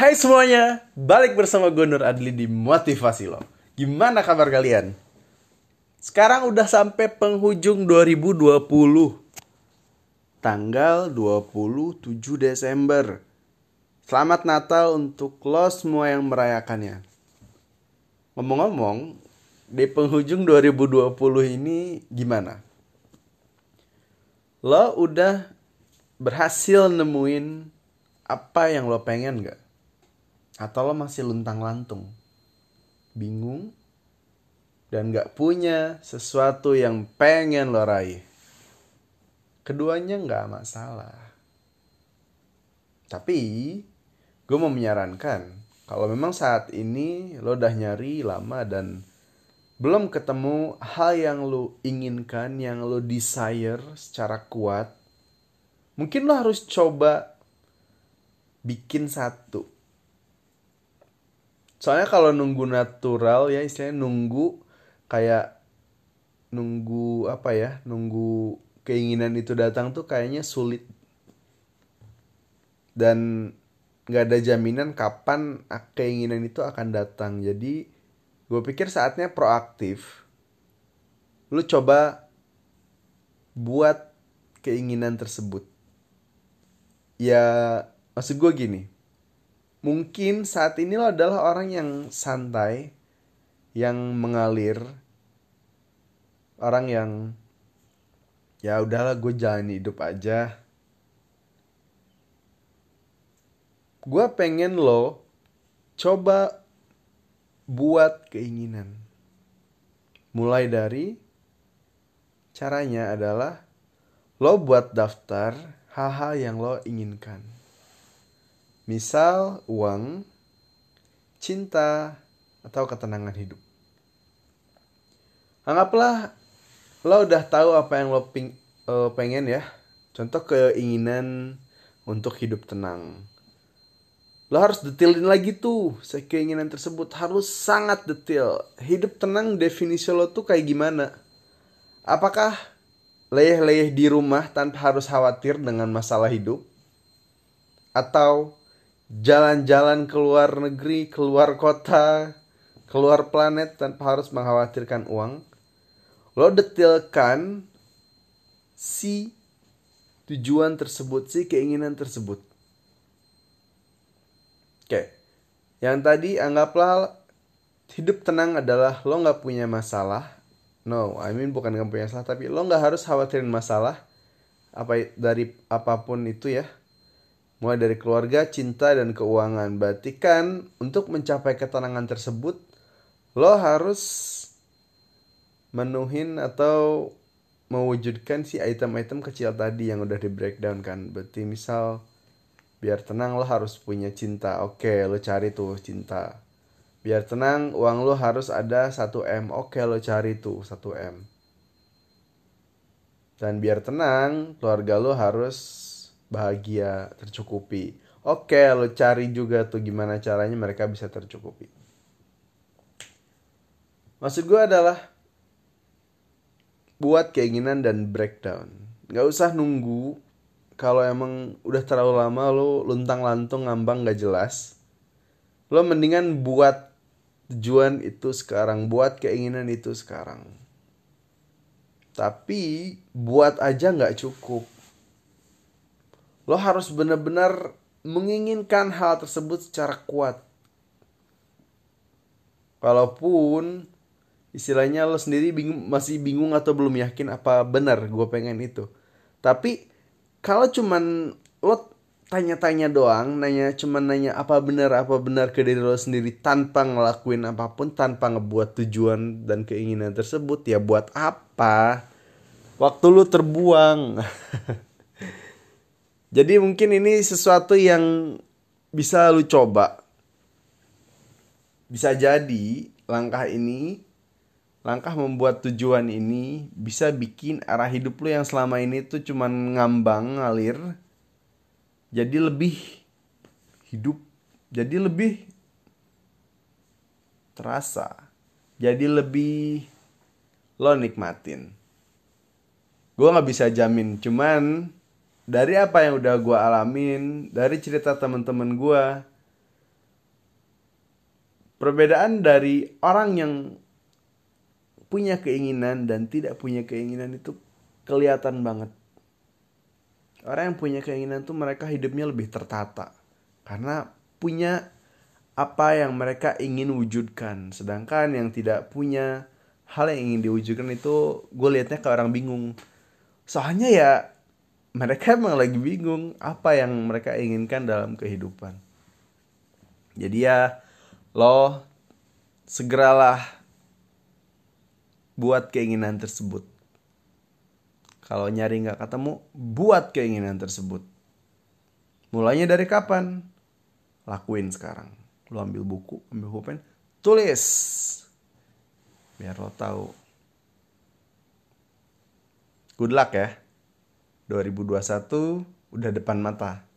Hai semuanya, balik bersama gue Nur Adli di Motivasi Lo. Gimana kabar kalian? Sekarang udah sampai penghujung 2020. Tanggal 27 Desember. Selamat Natal untuk lo semua yang merayakannya. Ngomong-ngomong, di penghujung 2020 ini gimana? Lo udah berhasil nemuin apa yang lo pengen gak? Atau lo masih luntang-lantung? Bingung? Dan gak punya sesuatu yang pengen lo raih? Keduanya gak masalah. Tapi, gue mau menyarankan, kalau memang saat ini lo udah nyari lama dan belum ketemu hal yang lo inginkan, yang lo desire secara kuat, mungkin lo harus coba bikin satu. Soalnya kalau nunggu natural ya istilahnya nunggu kayak nunggu apa ya, nunggu keinginan itu datang tuh kayaknya sulit. Dan nggak ada jaminan kapan keinginan itu akan datang. Jadi gue pikir saatnya proaktif. Lu coba buat keinginan tersebut. Ya maksud gue gini. Mungkin saat ini lo adalah orang yang santai, yang mengalir, orang yang ya udahlah gue jalan hidup aja gue pengen lo coba buat keinginan. Mulai dari caranya adalah lo buat daftar hal-hal yang lo inginkan. Misal uang, cinta, atau ketenangan hidup. Anggaplah lo udah tahu apa yang lo ping, uh, pengen ya. Contoh keinginan untuk hidup tenang Lo harus detailin lagi tuh keinginan tersebut harus sangat detail. Hidup tenang definisi lo tuh kayak gimana? Apakah leyeh-leyeh di rumah tanpa harus khawatir dengan masalah hidup? Atau jalan-jalan ke luar negeri, keluar kota, keluar planet tanpa harus mengkhawatirkan uang? Lo detailkan si tujuan tersebut, si keinginan tersebut Oke. Yang tadi anggaplah hidup tenang adalah lo nggak punya masalah. No, I mean bukan nggak punya masalah, tapi lo nggak harus khawatirin masalah apa dari apa pun itu ya. Mulai dari keluarga, cinta, dan keuangan. Berarti kan untuk mencapai ketenangan tersebut, lo harus menuhin atau mewujudkan si item-item kecil tadi yang udah di breakdown kan. Berarti misal biar tenang lo harus punya cinta oke lo cari tuh cinta biar tenang uang lo harus ada 1 M oke lo cari tuh 1 M dan biar tenang keluarga lo harus bahagia tercukupi. Oke lo cari juga tuh gimana caranya mereka bisa tercukupi. Maksud gue adalah buat keinginan dan breakdown. Nggak usah nunggu kalau emang udah terlalu lama lo luntang lantung ngambang gak jelas. Lo mendingan buat tujuan itu sekarang buat keinginan itu sekarang. Tapi buat aja nggak cukup lo harus benar-benar menginginkan hal tersebut secara kuat walaupun istilahnya lo sendiri bingung, masih bingung atau belum yakin apa benar gue pengen itu tapi kalau cuman lo tanya-tanya doang, nanya cuman nanya apa benar apa benar ke diri lo sendiri tanpa ngelakuin apa pun, tanpa ngebuat tujuan dan keinginan tersebut, ya buat apa? Waktu lu terbuang. Jadi mungkin ini sesuatu yang bisa lu coba. Bisa jadi langkah ini langkah membuat tujuan ini bisa bikin arah hidup lu yang selama ini tuh cuman ngambang ngalir jadi lebih hidup jadi lebih terasa jadi lebih lo nikmatin gue nggak bisa jamin cuman dari apa yang udah gue alamin dari cerita teman-teman gue perbedaan dari orang yang punya keinginan dan tidak punya keinginan itu kelihatan banget. Orang yang punya keinginan tuh mereka hidupnya lebih tertata karena punya apa yang mereka ingin wujudkan. Sedangkan yang tidak punya hal yang ingin diwujudkan itu gue liatnya kayak orang bingung. Soalnya ya mereka emang lagi bingung apa yang mereka inginkan dalam kehidupan. Jadi ya lo segeralah buat keinginan tersebut. Kalau nyari nggak ketemu, buat keinginan tersebut. Mulainya dari kapan? Lakuin sekarang. Lo ambil buku, ambil pulpen, tulis. Biar lo tahu. Good luck ya. 2021 udah depan mata.